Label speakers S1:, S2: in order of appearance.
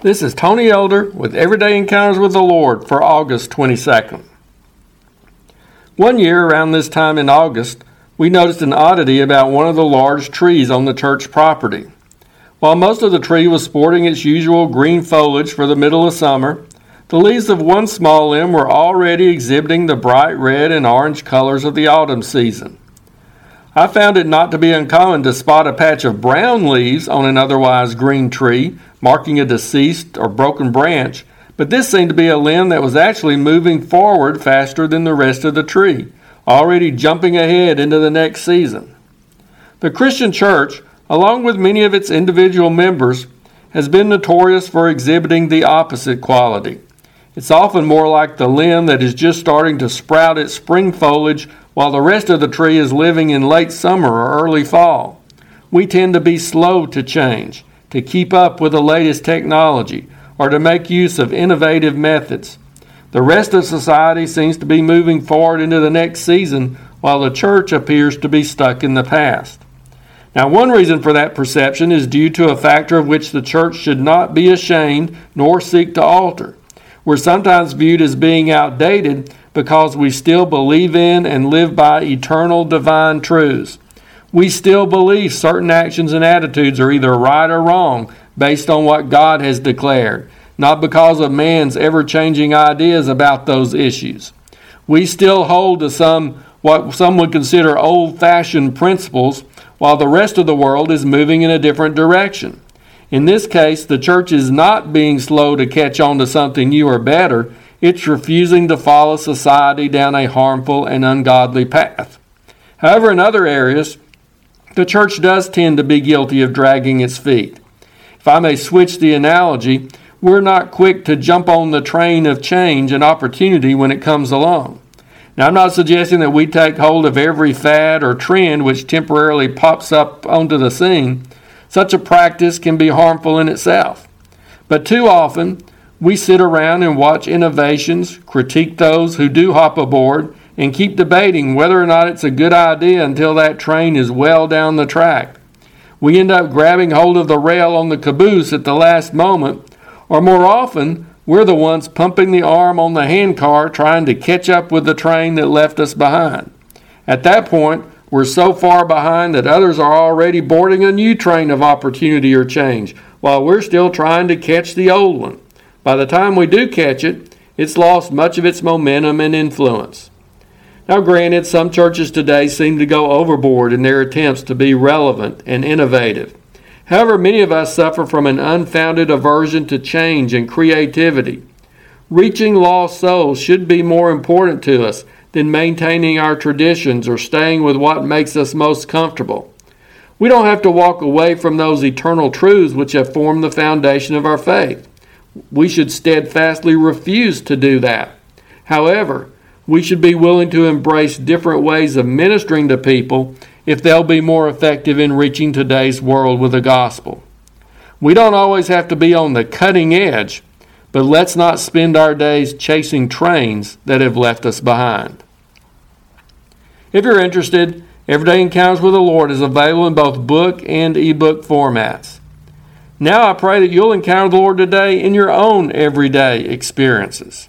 S1: This is Tony Elder with Everyday Encounters with the Lord for August 22nd. One year around this time in August, we noticed an oddity about one of the large trees on the church property. While most of the tree was sporting its usual green foliage for the middle of summer, the leaves of one small limb were already exhibiting the bright red and orange colors of the autumn season. I found it not to be uncommon to spot a patch of brown leaves on an otherwise green tree marking a deceased or broken branch, but this seemed to be a limb that was actually moving forward faster than the rest of the tree, already jumping ahead into the next season. The Christian church, along with many of its individual members, has been notorious for exhibiting the opposite quality. It's often more like the limb that is just starting to sprout its spring foliage while the rest of the tree is living in late summer or early fall. We tend to be slow to change, to keep up with the latest technology, or to make use of innovative methods. The rest of society seems to be moving forward into the next season, while the church appears to be stuck in the past. Now, one reason for that perception is due to a factor of which the church should not be ashamed nor seek to alter. We're sometimes viewed as being outdated because we still believe in and live by eternal divine truths we still believe certain actions and attitudes are either right or wrong based on what God has declared, not because of man's ever changing ideas about those issues. We still hold to some what some would consider old fashioned principles, while the rest of the world is moving in a different direction. In this case, the church is not being slow to catch on to something new or better, it's refusing to follow society down a harmful and ungodly path. However, in other areas, the church does tend to be guilty of dragging its feet. If I may switch the analogy, we're not quick to jump on the train of change and opportunity when it comes along. Now, I'm not suggesting that we take hold of every fad or trend which temporarily pops up onto the scene. Such a practice can be harmful in itself. But too often, we sit around and watch innovations, critique those who do hop aboard, and keep debating whether or not it's a good idea until that train is well down the track. We end up grabbing hold of the rail on the caboose at the last moment, or more often, we're the ones pumping the arm on the handcar trying to catch up with the train that left us behind. At that point, we're so far behind that others are already boarding a new train of opportunity or change, while we're still trying to catch the old one. By the time we do catch it, it's lost much of its momentum and influence. Now, granted, some churches today seem to go overboard in their attempts to be relevant and innovative. However, many of us suffer from an unfounded aversion to change and creativity. Reaching lost souls should be more important to us than maintaining our traditions or staying with what makes us most comfortable. We don't have to walk away from those eternal truths which have formed the foundation of our faith. We should steadfastly refuse to do that. However, we should be willing to embrace different ways of ministering to people if they'll be more effective in reaching today's world with the gospel. We don't always have to be on the cutting edge, but let's not spend our days chasing trains that have left us behind. If you're interested, Everyday Encounters with the Lord is available in both book and ebook formats. Now I pray that you'll encounter the Lord today in your own everyday experiences.